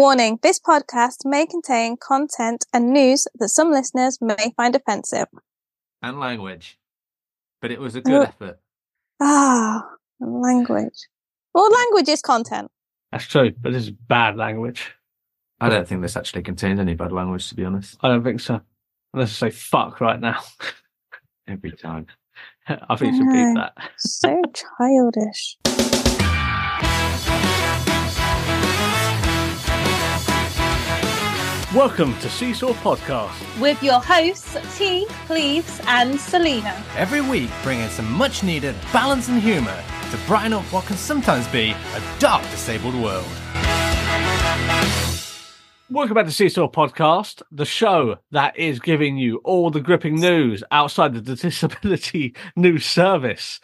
Warning this podcast may contain content and news that some listeners may find offensive. and language. But it was a good Oh. effort. Ah, language. Well, language is content. That's true, but this is bad language. I don't think this actually contains any bad language, to be honest. I don't think so. Unless I say fuck right now. Every time. I think you should beat No. that. So childish. Welcome to Seesaw Podcast. with your hosts T, Cleves, and Selena. Every week, bringing some much needed balance and humour to brighten up what can sometimes be a dark, disabled world. Welcome back to Seesaw Podcast, the show that is giving you all the gripping news outside of the disability news service,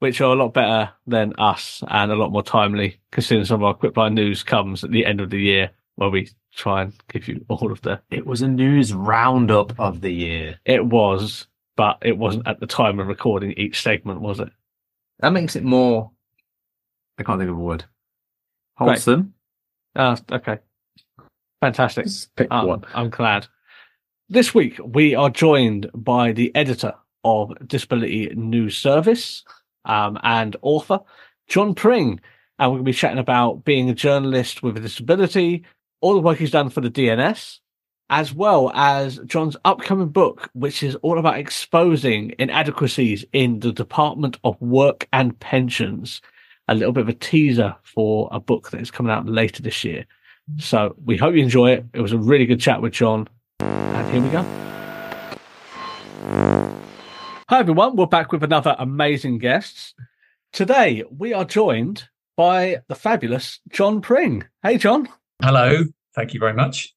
which are a lot better than us and a lot more timely, considering some of our Quipline news comes at the end of the year where we try and give you all of the. It was a news roundup of the year. It was, but it wasn't at the time of recording each segment, was it? That makes it more. I can't think of a word. Right. Wholesome. Ah, okay. Fantastic. Just pick Um, one. I'm glad. This week, we are joined by the editor of Disability News Service um, and author, John Pring. And we're going to be chatting about being a journalist with a disability, all the work he's done for the DNS, as well as John's upcoming book, which is all about exposing inadequacies in the Department of Work and Pensions. A little bit of a teaser for a book that is coming out later this year. So we hope you enjoy it. It was a really good chat with John. And here we go. Hi, everyone. We're back with another amazing guests. Today, we are joined by the fabulous John Pring. Hey, John. Hello. Thank you very much.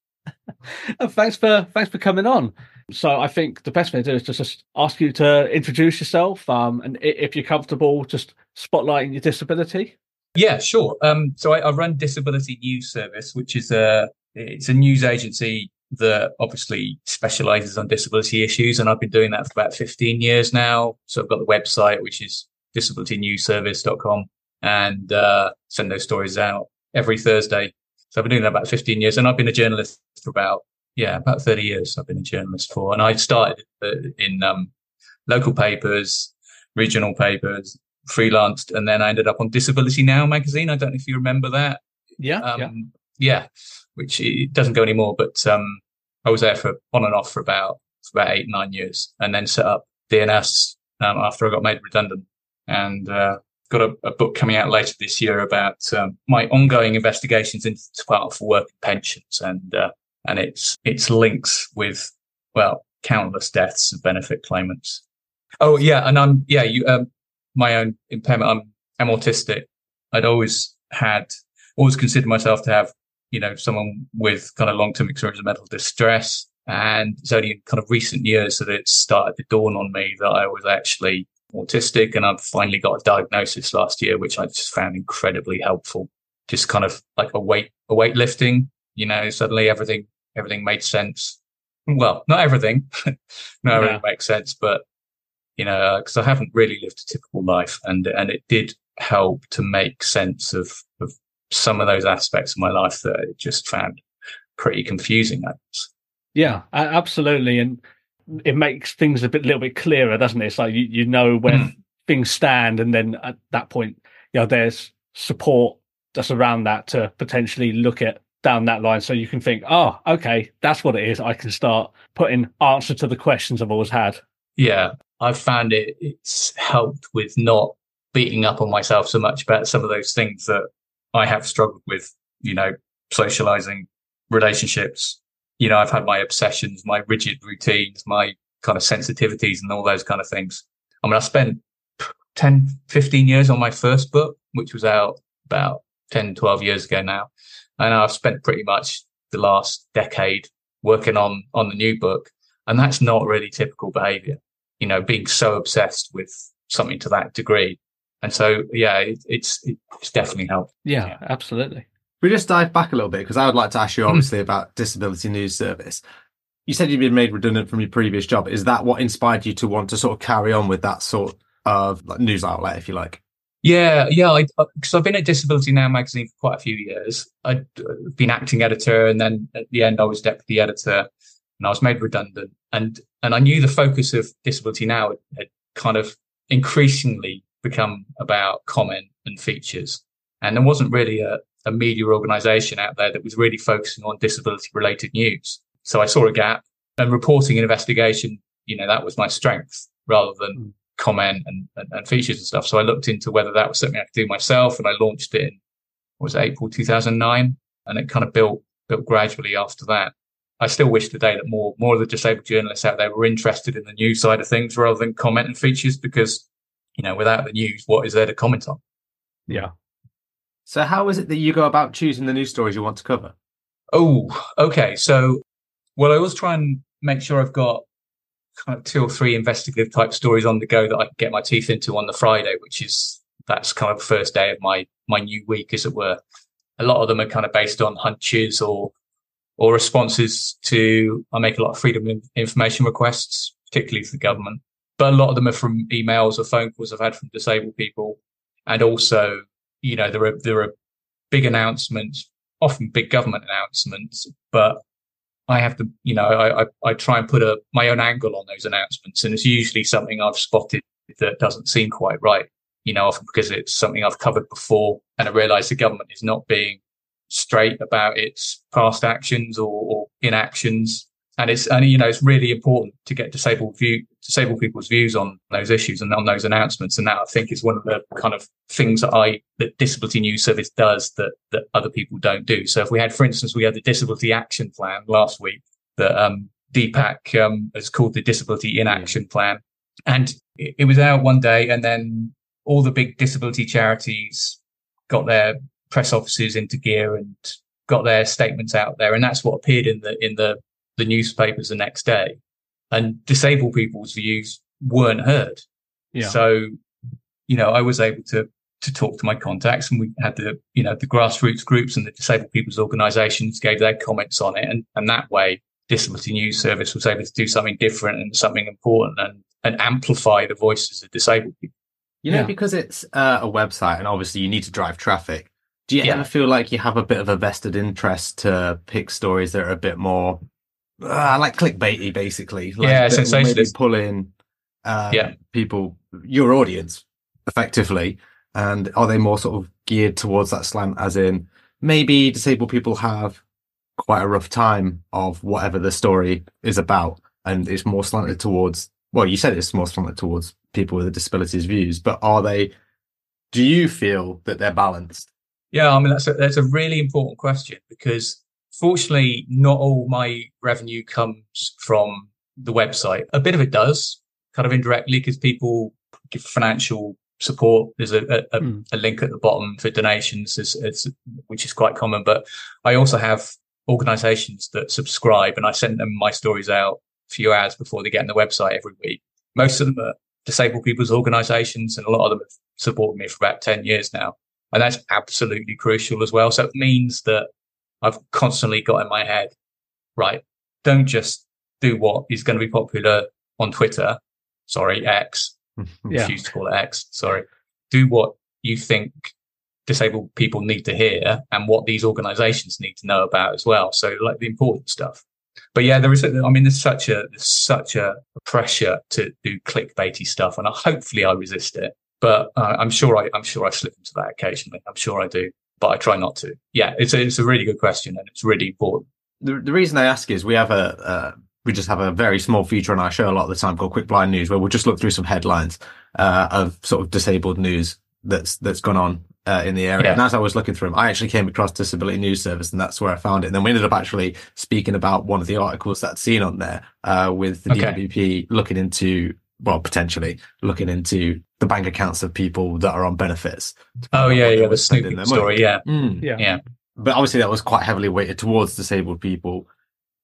Thanks for thanks for coming on. So I think the best thing to do is just, just ask you to introduce yourself, um, and if you're comfortable, just spotlighting your disability. Yeah, sure. Um, so I, I run Disability News Service, which is a it's a news agency that obviously specializes on disability issues, and I've been doing that for about 15 years now. So I've got the website, which is disabilitynewsservice.com, and uh, send those stories out every Thursday. So I've been doing that about 15 years, and I've been a journalist for about yeah about 30 years. I've been a journalist for, and I started uh, in um, local papers, regional papers, freelanced, and then I ended up on Disability Now magazine. I don't know if you remember that. Yeah, Um, yeah. yeah. which it doesn't go anymore, but um, I was there for on and off for about for about eight nine years, and then set up DNS um, after I got made redundant, and uh, got a, a book coming out later this year about um, my ongoing investigations into the Department for Work and Pensions, and uh, and its its links with well countless deaths of benefit claimants. Oh yeah, and I'm yeah you um, my own impairment. I'm I'm autistic. I'd always had always considered myself to have you know someone with kind of long term experience of mental distress, and it's only in kind of recent years that it started to dawn on me that I was actually autistic, and I've finally got a diagnosis last year, which I just found incredibly helpful. Just kind of like a weight a weight lifting, you know. Suddenly everything everything made sense. Well, not everything, not everything makes sense, but you know, uh, because I haven't really lived a typical life, and and it did help to make sense of of some of those aspects of my life that I just found pretty confusing. Yeah, absolutely, and it makes things a bit, little bit clearer, doesn't it? It's like you, you know where Mm. things stand, and then at that point, you know, there's support that's around that to potentially look at down that line, so you can think, oh, okay, that's what it is. I can start putting answer to the questions I've always had. Yeah, I've found it. It's helped with not beating up on myself so much about some of those things that I have struggled with. You know, socializing, relationships. You know, I've had my obsessions, my rigid routines, my kind of sensitivities and all those kind of things. I mean, I spent 10, 15 years on my first book, which was out about 10, 12 years ago now. And I've spent pretty much the last decade working on, on the new book. And that's not really typical behavior, you know, being so obsessed with something to that degree. And so, yeah, it, it's, it's definitely helped. Yeah, Yeah. absolutely. We just dive back a little bit because I would like to ask Hmm. you, obviously, about Disability News Service. You said you'd been made redundant from your previous job. Is that what inspired you to want to sort of carry on with that sort of like, news outlet, if you like? Yeah, yeah, because I've been at Disability Now magazine for quite a few years. I'd uh, been acting editor, and then at the end, I was deputy editor, and I was made redundant. And and I knew the focus of Disability Now had, had kind of increasingly become about comment and features, and there wasn't really a, a media organisation out there that was really focusing on disability related news. So I saw a gap, and reporting and investigation, you know, that was my strength rather than mm comment and, and, and, features and stuff. So I looked into whether that was something I could do myself and I launched it in, was it, April 2009 and it kind of built, built gradually after that. I still wish today that more, more of the disabled journalists out there were interested in the news side of things rather than comment and features because, you know, without the news, what is there to comment on? Yeah. So how is it that you go about choosing the news stories you want to cover? Oh, okay. So, well, I always try and make sure I've got kind of two or three investigative type stories on the go that I can get my teeth into on the Friday, which is that's kind of the first day of my my new week, as it were. A lot of them are kind of based on hunches or or responses to. I make a lot of freedom of information requests, particularly for the government, but a lot of them are from emails or phone calls I've had from disabled people, and also, you know, there are there are big announcements, often big government announcements, but I have to, you know, I, I, I, try and put a, my own angle on those announcements. And it's usually something I've spotted that doesn't seem quite right, you know, often because it's something I've covered before. And I realize the government is not being straight about its past actions or, or inactions and it's and you know it's really important to get disabled view disabled people's views on those issues and on those announcements. And that I think is one of the kind of things that I that Disability News Service does that that other people don't do. So if we had, for instance, we had the Disability Action Plan last week that um, DPAC um, has called the Disability in Inaction Plan, and it, it was out one day, and then all the big disability charities got their press offices into gear and got their statements out there, and that's what appeared in the in the the newspapers the next day, and disabled people's views weren't heard. Yeah. So, you know, I was able to to talk to my contacts, and we had the you know the grassroots groups and the disabled people's organisations gave their comments on it, and and that way, Disability News Service was able to do something different and something important and and amplify the voices of disabled people. You know, yeah. because it's uh, a website, and obviously you need to drive traffic. Do you yeah. ever feel like you have a bit of a vested interest to pick stories that are a bit more uh, like clickbaity, basically. Like yeah, sensationalist. Pull in um, yeah. people, your audience, effectively. And are they more sort of geared towards that slant, as in maybe disabled people have quite a rough time of whatever the story is about, and it's more slanted towards. Well, you said it's more slanted towards people with a disabilities views, but are they? Do you feel that they're balanced? Yeah, I mean that's a, that's a really important question because Fortunately, not all my revenue comes from the website. A bit of it does, kind of indirectly, because people give financial support. There's a, a, mm. a, link at the bottom for donations, it's, it's, which is quite common. But I also have organizations that subscribe and I send them my stories out a few hours before they get on the website every week. Most of them are disabled people's organizations and a lot of them have supported me for about 10 years now. And that's absolutely crucial as well. So it means that I've constantly got in my head, right? Don't just do what is going to be popular on Twitter. Sorry, X. yeah. Refuse to call it X. Sorry. Do what you think disabled people need to hear and what these organizations need to know about as well. So like the important stuff. But yeah, there is, a, I mean, there's such a, there's such a pressure to do clickbaity stuff and I, hopefully I resist it, but uh, I'm sure I, I'm sure I slip into that occasionally. I'm sure I do but I try not to. Yeah, it's a, it's a really good question and it's really important. The, the reason I ask is we have a, uh, we just have a very small feature on our show a lot of the time called Quick Blind News, where we'll just look through some headlines uh, of sort of disabled news that's that's gone on uh, in the area. Yeah. And as I was looking through them, I actually came across Disability News Service, and that's where I found it. And then we ended up actually speaking about one of the articles that's seen on there uh, with the okay. DWP looking into well, potentially looking into the bank accounts of people that are on benefits. Oh yeah, yeah, the snooping story, yeah. Mm. yeah, yeah. But obviously, that was quite heavily weighted towards disabled people.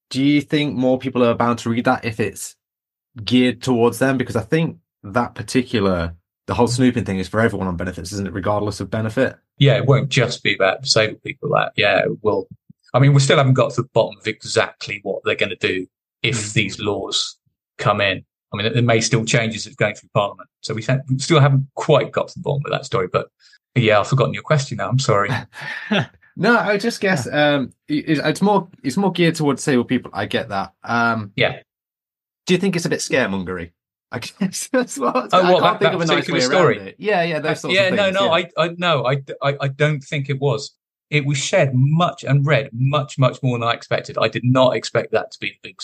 Do you think more people are bound to read that if it's geared towards them? Because I think that particular the whole snooping thing is for everyone on benefits, isn't it? Regardless of benefit. Yeah, it won't just be about disabled people. That yeah, it will. I mean, we still haven't got to the bottom of exactly what they're going to do if mm. these laws come in I mean, there may still change as it's going through Parliament. So we still haven't quite got to the bottom of that story. But yeah, I've forgotten your question now. I'm sorry. no, I just guess um, it's more it's more geared towards disabled people. I get that. Um, yeah. Do you think it's a bit scaremongery? I guess that's what. Oh, I can't that, think that of a nice way story. around it. Yeah, yeah, those sorts yeah, of things. no, no, yeah. I, I, no, I, I, I don't think it was. It was shared much and read much, much more than I expected. I did not expect that to be the big,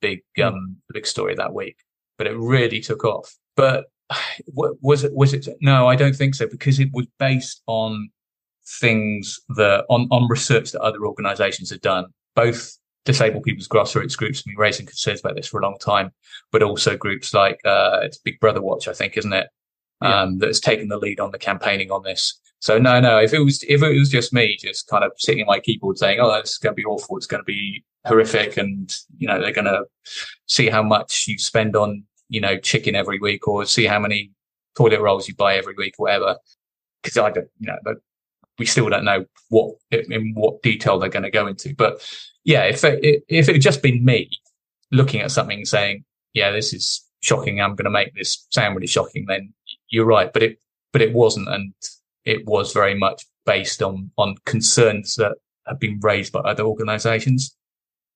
big, Hmm. um, the big story that week, but it really took off. But was it, was it? No, I don't think so because it was based on things that on, on research that other organizations had done, both disabled people's grassroots groups have been raising concerns about this for a long time, but also groups like uh, it's Big Brother Watch, I think, isn't it? Um, that's taken the lead on the campaigning on this. So no, no. If it was if it was just me, just kind of sitting at my keyboard saying, "Oh, it's going to be awful. It's going to be horrific," and you know they're going to see how much you spend on you know chicken every week, or see how many toilet rolls you buy every week, whatever. Because I don't, you know, but we still don't know what in what detail they're going to go into. But yeah, if it, if it had just been me looking at something saying, "Yeah, this is shocking. I'm going to make this sound really shocking," then you're right. But it but it wasn't, and it was very much based on on concerns that have been raised by other organisations,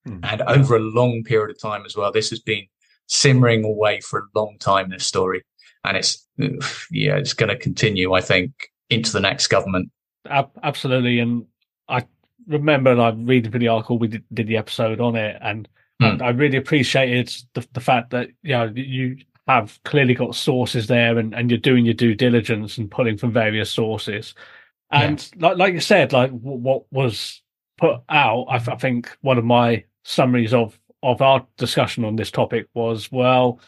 Hmm. and over a long period of time as well. This has been simmering away for a long time. This story, and it's yeah, it's going to continue. I think into the next government. Absolutely, and I remember like reading for the article we did, did the episode on it, and Hmm. I really appreciated the, the fact that you know you have clearly got sources there, and, and you're doing your due diligence and pulling from various sources. And like like you said, like w- what was put out, I, I think one of my summaries of of our discussion on this topic was well.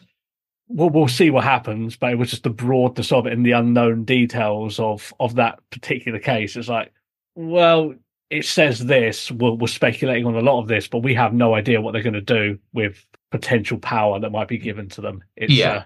We'll, we'll see what happens, but it was just the broadness of it and the unknown details of of that particular case. It's like, well, it says this. We're, we're speculating on a lot of this, but we have no idea what they're going to do with potential power that might be given to them. It's, Yeah. uh,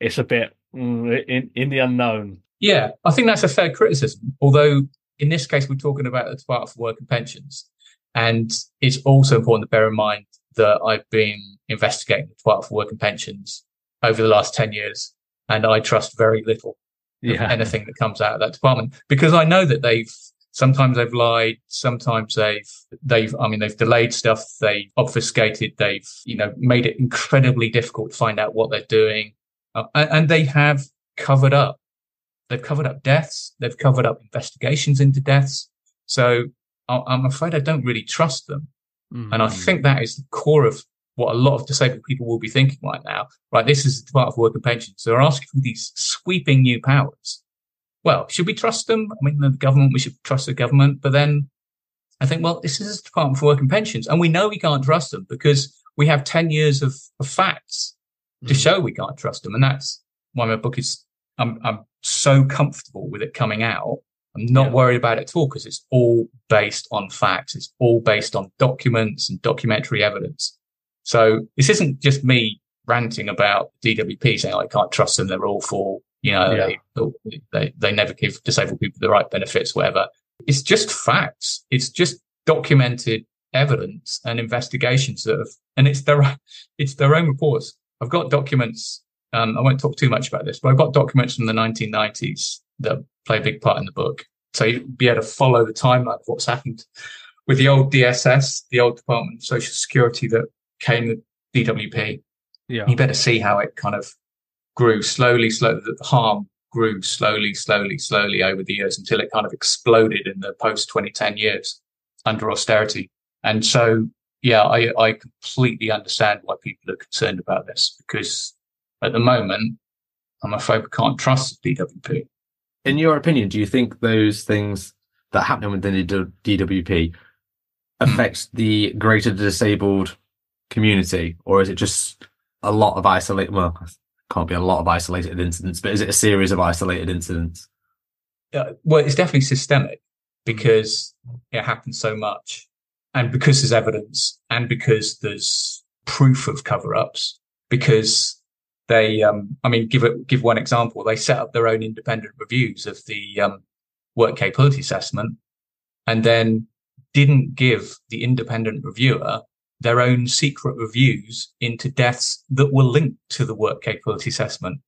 it's a bit mm, in in the unknown. Yeah, I think that's a fair criticism. Although in this case, we're talking about the Department for Work and Pensions. And it's also important to bear in mind that I've been investigating the Department for Work and Pensions over the last 10 years. And I trust very little Yeah, anything that comes out of that department because I know that they've sometimes they've lied, sometimes they've they've I mean they've delayed stuff, they've obfuscated, they've you know made it incredibly difficult to find out what they're doing, uh, and, and they have covered up. They've covered up deaths. They've covered up investigations into deaths. So I'm afraid I don't really trust them. And I think that is the core of what a lot of disabled people will be thinking right now. Right, this is the Department of Work and Pensions. They're asking for these sweeping new powers. Well, should we trust them? I mean, the government, we should trust the government. But then I think, well, this is the Department for Work and Pensions. And we know we can't trust them because we have 10 years of, of facts to hmm. show we can't trust them. And that's why my book is, I'm, I'm so comfortable with it coming out. I'm not Yeah. worried about it at all because it's all based on facts. It's all based on documents and documentary evidence. So this isn't just me ranting about DWP saying I can't trust them. They're awful. You know, Yeah. they, they, they never give disabled people the right benefits, whatever. It's just facts. It's just documented evidence and investigations that have, and it's their, it's their own reports. I've got documents. Um, I won't talk too much about this, but I've got documents from the 1990s that play a big part in the book. So you'll be able to follow the timeline of what's happened with the old DSS, the old Department of Social Security that came with DWP. yeah, You better see how it kind of grew slowly, slowly. The harm grew slowly, slowly, slowly over the years until it kind of exploded in the post 2010 years under austerity. And so, yeah, I, I completely understand why people are concerned about this because at the moment, I'm afraid we can't trust DWP. In your opinion, do you think those things that happen within the DWP affects the greater disabled community, or is it just a lot of isolated? Well, can't be a lot of isolated incidents, but is it a series of isolated incidents? uh, well, it's definitely systemic because it happens so much, and because there's evidence, and because there's proof of cover-ups. Because they, um, I mean, give it, give one example. They set up their own independent reviews of the um, work capability assessment, and then didn't give the independent reviewer their own secret reviews into deaths that were linked to the work capability assessment.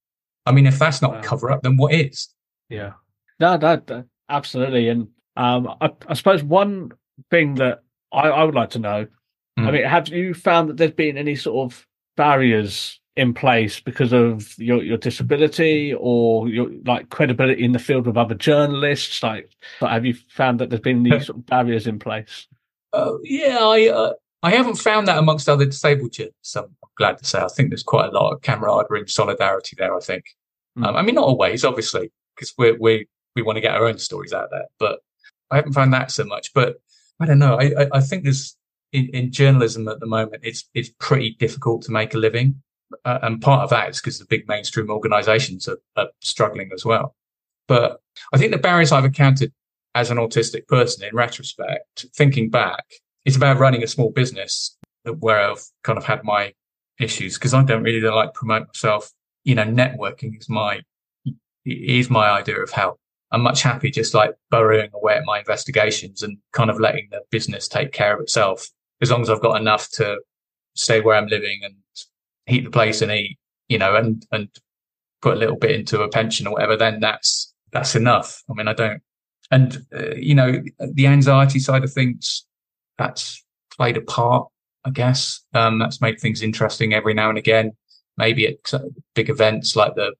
I mean, if that's not Wow. cover up, then what is? Yeah. No, no, no, absolutely. And um, I, I suppose one thing that I, I would like to know, I Mm. mean, have you found that there's been any sort of barriers in place because of your, your disability or your like credibility in the field with other journalists? Like, like, have you found that there's been these sort of barriers in place? Uh, yeah, I uh, I haven't found that amongst other disabled journalists. I'm glad to say. I think there's quite a lot of camaraderie and solidarity there. I think. Mm. Um, I mean, not always, obviously, because we we we want to get our own stories out there. But I haven't found that so much. But I don't know. I I, I think there's in, in journalism at the moment, it's it's pretty difficult to make a living, uh, and part of that is because the big mainstream organisations are, are struggling as well. But I think the barriers I've encountered as an autistic person in retrospect, thinking back, it's about running a small business where I've kind of had my issues because I don't really like promote myself. You know, networking is my is my idea of help. I'm much happy just like burrowing away at my investigations and kind of letting the business take care of itself as long as I've got enough to stay where I'm living and heat the place and eat, you know, and and put a little bit into a pension or whatever. Then that's that's enough. I mean, I don't and uh, you know the anxiety side of things that's played a part i guess. Um that's made things interesting every now and again. Maybe at uh, big events like the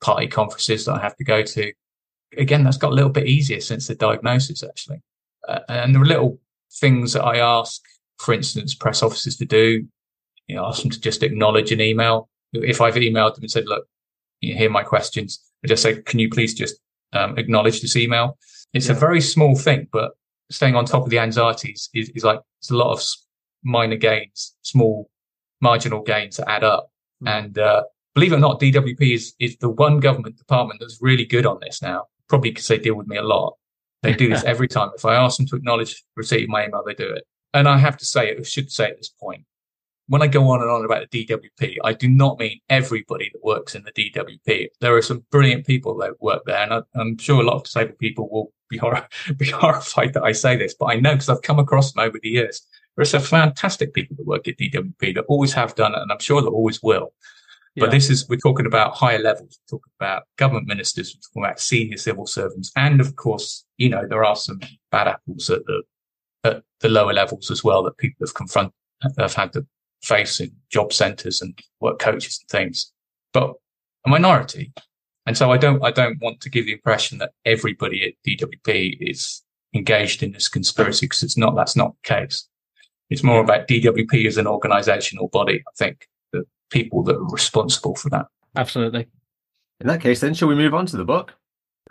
party conferences that i have to go to. Again that's got a little bit easier since the diagnosis actually. Uh, and are little things that i ask for instance press officers to do. You know ask them to just acknowledge an email. If i've emailed them and said look you know, here are my questions i just say can you please just um, acknowledge this email? It's a very small thing, but staying on top of the anxieties is, is like it's a lot of minor gains, small marginal gains that add up. Mm. And uh, believe it or not, DWP is is the one government department that's really good on this now. Probably because they deal with me a lot. They do this every time. If I ask them to acknowledge receipt of my email, they do it. And I have to say, I should say at this point, when I go on and on about the DWP, I do not mean everybody that works in the DWP. There are some brilliant people that work there, and I, I'm sure a lot of disabled people will be, hor- be horrified that I say this, but I know because I've come across them over the years. There are some fantastic people that work at DWP that always have done it, and I'm sure that always will. But Yeah. this is, we're talking about higher levels. We're talking about government ministers. We're talking about senior civil servants. And of course, you know, there are some bad apples at the, at the lower levels as well that people have confronted, have had to face in job centers and work coaches and things, but a minority. And so I don't, I don't want to give the impression that everybody at DWP is engaged in this conspiracy because it's not, that's not the case. It's more about DWP as an organizational body. I think the people that are responsible for that. Absolutely. In that case, then, shall we move on to the book?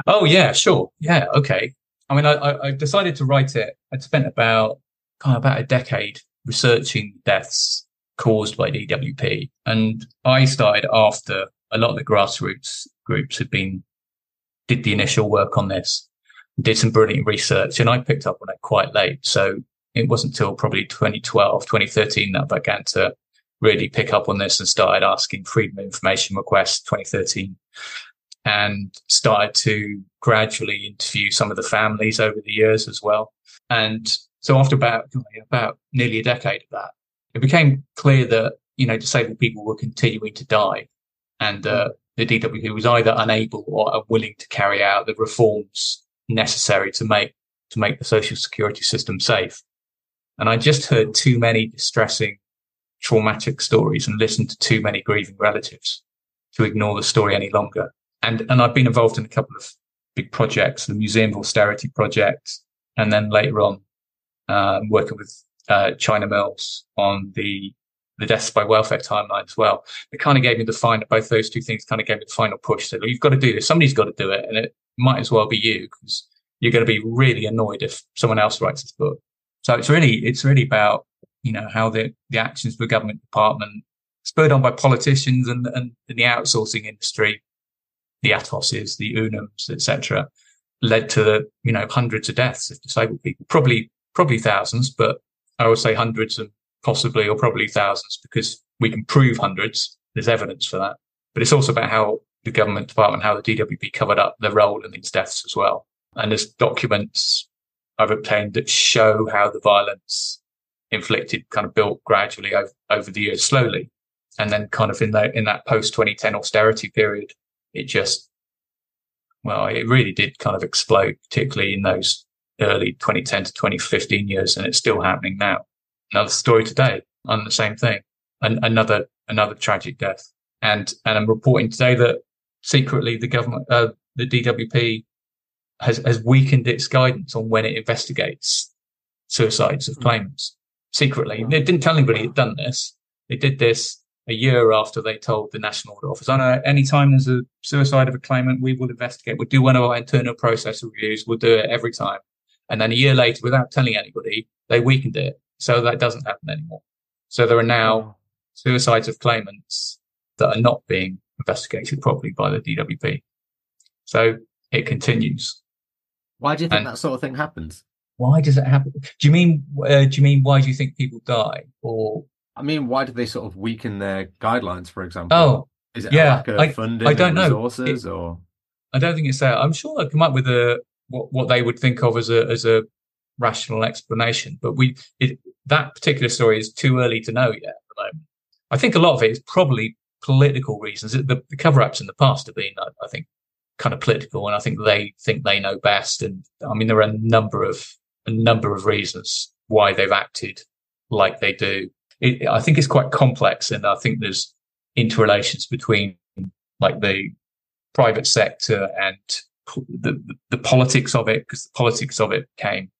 Oh yeah, sure. Yeah. Okay. I mean, I, I, I decided to write it. I'd spent about, God, about a decade researching deaths caused by DWP. And I started after a lot of the grassroots groups had been, did the initial work on this, did some brilliant research and I picked up on it quite late. So it wasn't until probably 2012, 2013 that I began to really pick up on this and started asking freedom of information requests 2013 and started to gradually interview some of the families over the years as well. And so after about, about nearly a decade of that, it became clear that, you know, disabled people were continuing to die and, uh, the DWP was either unable or unwilling to carry out the reforms necessary to make, to make the social security system safe. And I just heard too many distressing, traumatic stories and listened to too many grieving relatives to ignore the story any longer. And, and I've been involved in a couple of big projects, the Museum of Austerity project, and then later on, um, working with, uh, China Mills on the, the deaths by welfare timeline as well. It kind of gave me the final, both those two things kind of gave me the final push. So you've got to do this. Somebody's got to do it. And it might as well be you because you're going to be really annoyed if someone else writes this book. So it's really, it's really about, you know, how the, the actions of the government department spurred on by politicians and, and, and the outsourcing industry, the Atoses, the Unums, etc., led to you know, hundreds of deaths of disabled people, probably, probably thousands, but I would say hundreds and possibly or probably thousands because we can prove hundreds. There's evidence for that. But it's also about how the government department, how the DWP covered up their role in these deaths as well. And there's documents I've obtained that show how the violence inflicted, kind of built gradually over, over the years, slowly, and then kind of in that in that post 2010 austerity period, it just well, it really did kind of explode, particularly in those early 2010 to 2015 years, and it's still happening now. Another story today on the same thing, An- another another tragic death, and and I'm reporting today that secretly the government, uh, the DWP, has has weakened its guidance on when it investigates suicides of claimants secretly. They didn't tell anybody they'd done this. They did this a year after they told the National Audit Office, oh no, anytime there's a suicide of a claimant, we will investigate. We'll do one of our internal process reviews. We'll do it every time. And then a year later, without telling anybody, they weakened it. So that doesn't happen anymore. So there are now suicides of claimants that are not being investigated properly by the DWP. So it continues. Why do you think And- that sort of thing happens? Why does it happen? Do you mean, uh, do you mean, why do you think people die? Or, I mean, why do they sort of weaken their guidelines, for example? oh, is it yeah, lack of I- funding I don't know. resources or I don't think it's that. I'm sure they'll come up with a what, what they would think of as a as a rational explanation. But we it, that particular story is too early to know yet at the moment. I think a lot of it is probably political reasons. The, the cover ups in the past have been, I, I think, kind of political, and I think they think they know best. And I mean, there are a number of a number of reasons why they've acted like they do. It, I think it's quite complex, and I think there's interrelations between like the private sector and the, the, politics of it, because the politics of it came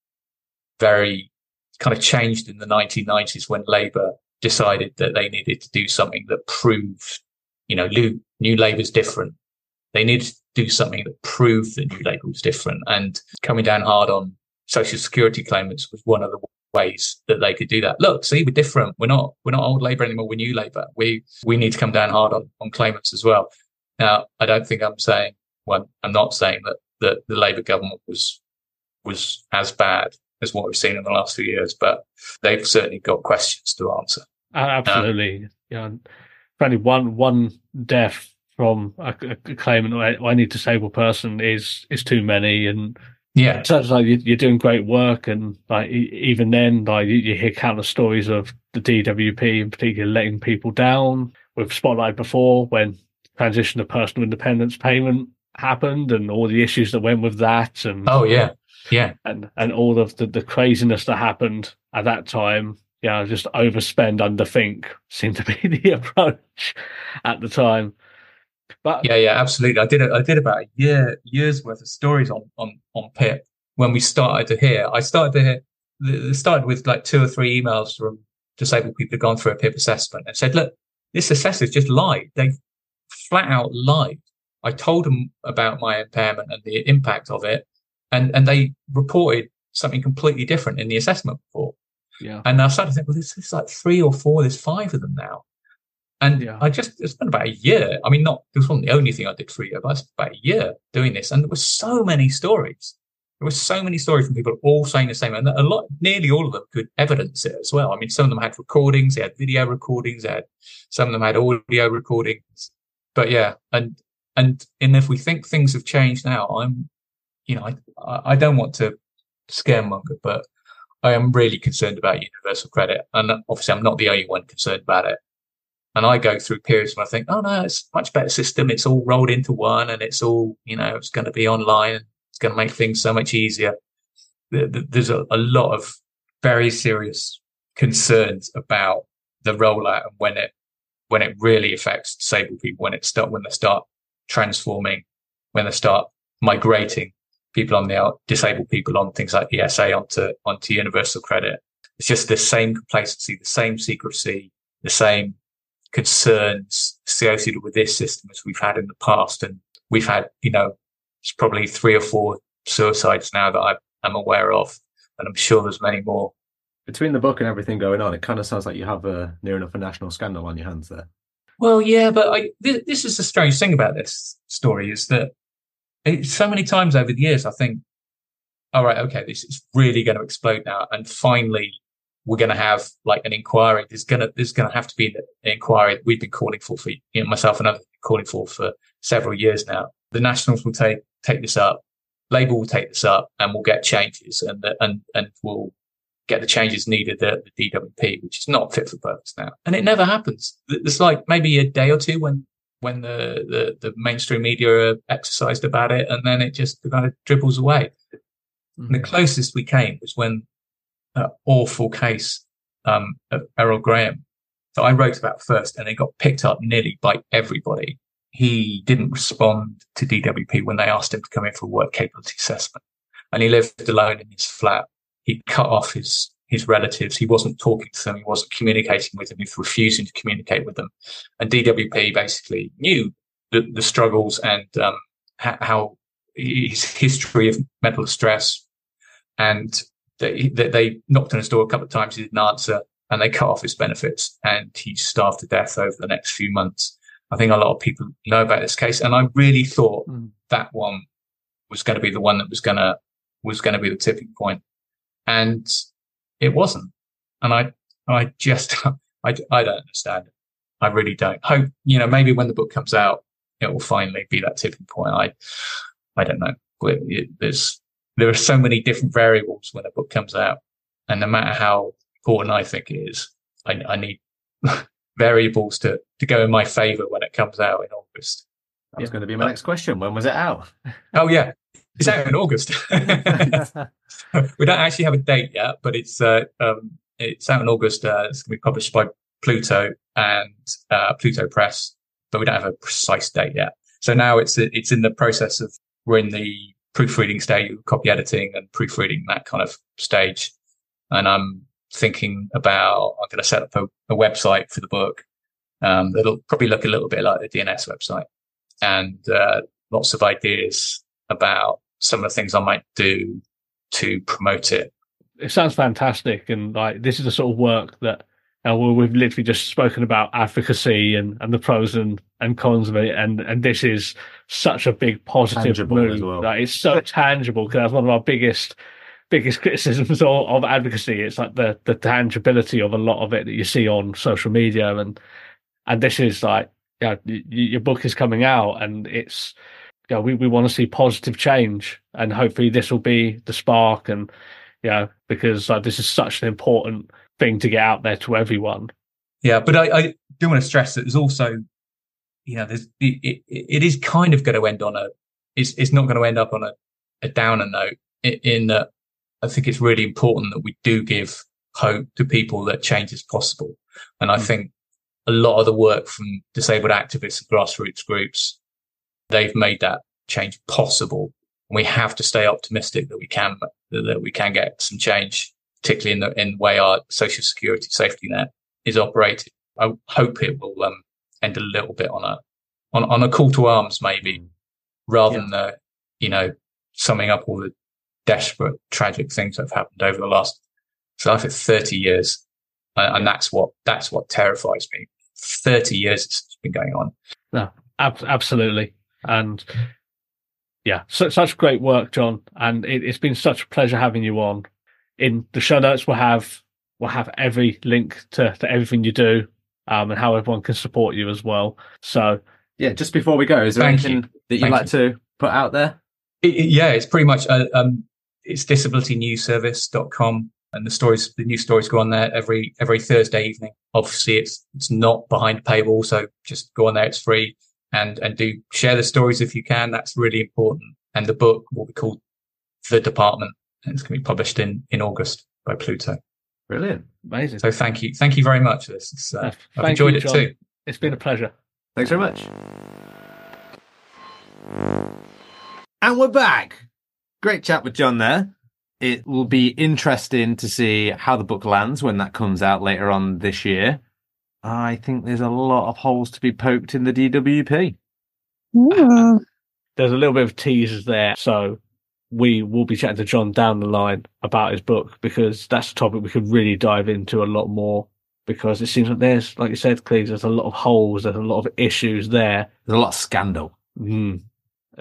very kind of changed in the 1990s when Labour decided that they needed to do something that proved, you know, new, new Labour's different. They needed to do something that proved that New Labour was different. And coming down hard on social security claimants was one of the ways that they could do that. Look, see, we're different. We're not, we're not old Labour anymore. We're new Labour. We, we need to come down hard on, on claimants as well. Now, I don't think I'm saying, well, I'm not saying that, that the Labour government was, was as bad as what we've seen in the last few years, but they've certainly got questions to answer. Uh, Absolutely. yeah. and For only one one death from a, a claimant or any disabled person is is too many, and Yeah. so it's like you, you're doing great work, and like even then, like you, you hear countless stories of the DWP in particular letting people down. We've spotlighted before when transition to personal independence payment happened, and all the issues that went with that, and Oh, yeah. Yeah. and and all of the, the craziness that happened at that time. Yeah, just overspend, underthink seemed to be the approach at the time. But Yeah, yeah, absolutely. I did. A, I did about a year, years worth of stories on on on PIP when we started to hear. I started to hear. It started with like two or three emails from disabled people who'd gone through a PIP assessment and said, "Look, this assessor's just lied. They flat out lied. I told them about my impairment and the impact of it, and and they reported something completely different in the assessment report." yeah, And I started to think, well, there's, there's like three or four, there's five of them now. And Yeah. I just, it's been about a year. I mean, not, this wasn't the only thing I did for a year, but it's about a year doing this. And there were so many stories. There were so many stories from people all saying the same. And a lot, nearly all of them could evidence it as well. I mean, some of them had recordings, they had video recordings, they had, some of them had audio recordings. But yeah, and, and, and if we think things have changed now, I'm, you know, I, I don't want to scaremonger, but I am really concerned about universal credit. And obviously I'm not the only one concerned about it. And I go through periods when I think, oh no, it's a much better system. It's all rolled into one and it's all, you know, it's going to be online. It's going to make things so much easier. There- there- There's a, a lot of very serious concerns about the rollout and when it, when it really affects disabled people, when it start, when they start transforming, when they start migrating people on the out, disabled people on things like ESA onto onto universal credit. It's just the same complacency, the same secrecy, the same concerns associated with this system as we've had in the past. And we've had, you know, it's probably three or four suicides now that I am aware of, and I'm sure there's many more. between the book and everything going on, it kind of sounds like you have a near enough a national scandal on your hands there. Well, yeah, but I, th- this is the strange thing about this story is that it, so many times over the years, I think, all right, okay, this is really going to explode now. And finally, we're going to have like an inquiry. There's going to, there's going to have to be an inquiry we've been calling for, for, you know, myself and others calling for for several years now. The Nationals will take, take this up. Labour will take this up and we'll get changes and, and, and we'll, get the changes needed at the DWP, which is not fit for purpose now. And it never happens. It's like maybe a day or two when when the, the, the mainstream media are exercised about it, and then it just kind of dribbles away. Mm-hmm. the closest we came was when that awful case um, of Errol Graham that I wrote about first, and it got picked up nearly by everybody. He didn't respond to DWP when they asked him to come in for a work capability assessment, and he lived alone in his flat. He cut off his his relatives. He wasn't talking to them. He wasn't communicating with them. He was refusing to communicate with them. And DWP basically knew the, the struggles and um, how his history of mental stress. And they, they knocked on his door a couple of times. He didn't answer and they cut off his benefits and he starved to death over the next few months. I think a lot of people know about this case. And I really thought mm. that one was going to be the one that was going to, was going to be the tipping point. And it wasn't. And I, I just, I, I don't understand it. I really don't. Hope, you know, maybe when the book comes out, it will finally be that tipping point. I, I don't know. It, there's, there are so many different variables when a book comes out. And no matter how important I think it is, I, I need variables to, to go in my favor when it comes out in August. That was yeah. going to be my next question. When was it out? oh yeah, it's out in August. we don't actually have a date yet, but it's uh, um, it's out in August. Uh, it's going to be published by Pluto and uh, Pluto Press, but we don't have a precise date yet. So now it's it's in the process of we're in the proofreading stage, copy editing and proofreading that kind of stage, and I'm thinking about I'm going to set up a, a website for the book um, that'll probably look a little bit like the DNS website, and uh, lots of ideas about some of the things I might do to promote it. It sounds fantastic, and like this is the sort of work that uh, we've literally just spoken about advocacy and, and the pros and, and cons of it, and and this is such a big positive tangible move. Well. That it's so tangible because that's one of our biggest biggest criticisms of, of advocacy. It's like the the tangibility of a lot of it that you see on social media, and and this is like yeah, your book is coming out, and it's yeah, we, we want to see positive change, and hopefully this will be the spark. And yeah, because uh, this is such an important thing to get out there to everyone. Yeah, but I, I do want to stress that there's also, you know, there's it, it, it is kind of going to end on a, it's it's not going to end up on a, a downer note. In, that, I think it's really important that we do give hope to people that change is possible, and I mm. think a lot of the work from disabled activists and grassroots groups they've made that change possible. And we have to stay optimistic that we can, that we can get some change, particularly in the, in the way our social security safety net is operated. I hope it will, um, end a little bit on a, on, on a call to arms, maybe rather yeah. than, uh, you know, summing up all the desperate, tragic things that have happened over the last, so I think 30 years. Uh, and that's what, that's what terrifies me. 30 years it's been going on. No, ab- absolutely. And yeah, so, such great work, John. And it, has been such a pleasure having you on. In the show notes, we'll have we'll have every link to, to everything you do, um, and how everyone can support you as well. So yeah, just before we go, is there anything you. that you'd Thank like you. to put out there? It, it, yeah, it's pretty much uh, um, it's disabilitynewsservice.com and the stories the new stories go on there every every Thursday evening. Obviously it's it's not behind paywall, so just go on there, it's free and and do share the stories if you can. That's really important. And the book will be called The Department, and it's going to be published in in August by Pluto. Brilliant, amazing. So thank you, thank you very much. This uh, I've enjoyed you, it too. It's been a pleasure. Thanks very much. And we're back. Great chat with John there. It will be interesting to see how the book lands when that comes out later on this year. I think there's a lot of holes to be poked in the DWP. Mm. There's a little bit of teasers there, so we will be chatting to John down the line about his book because that's a topic we could really dive into a lot more. Because it seems like there's, like you said, Cleves, there's a lot of holes, there's a lot of issues there. There's a lot of scandal. Mm.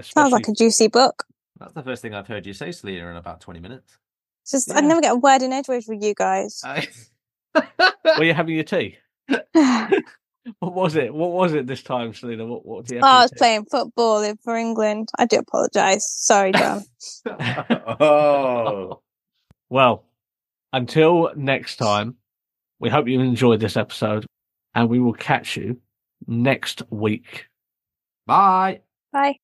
Sounds like a juicy book. That's the first thing I've heard you say, Selena, in about 20 minutes. It's just, yeah. I never get a word in edgeways with you guys. Were you having your tea? what was it? What was it this time, Selena? What, what do you oh, I was playing football for England. I do apologise. Sorry, John. oh. Well, Until next time, we hope you enjoyed this episode and we will catch you next week. Bye. Bye.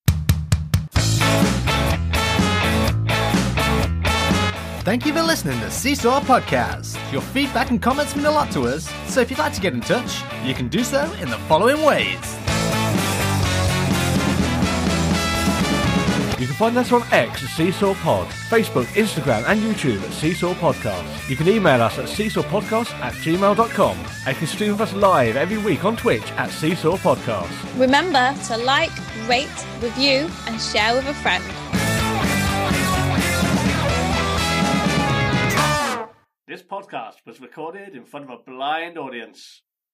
Thank you for listening to Seesaw Podcast. Your feedback and comments mean a lot to us, so if you'd like to get in touch, you can do so in the following ways. You can find us on X at Seesaw Pod, Facebook, Instagram, and YouTube at Seesaw Podcast. You can email us at seesawpodcast at gmail.com and you can stream with us live every week on Twitch at Seesaw Podcast. Remember to like, rate, review, and share with a friend. This podcast was recorded in front of a blind audience.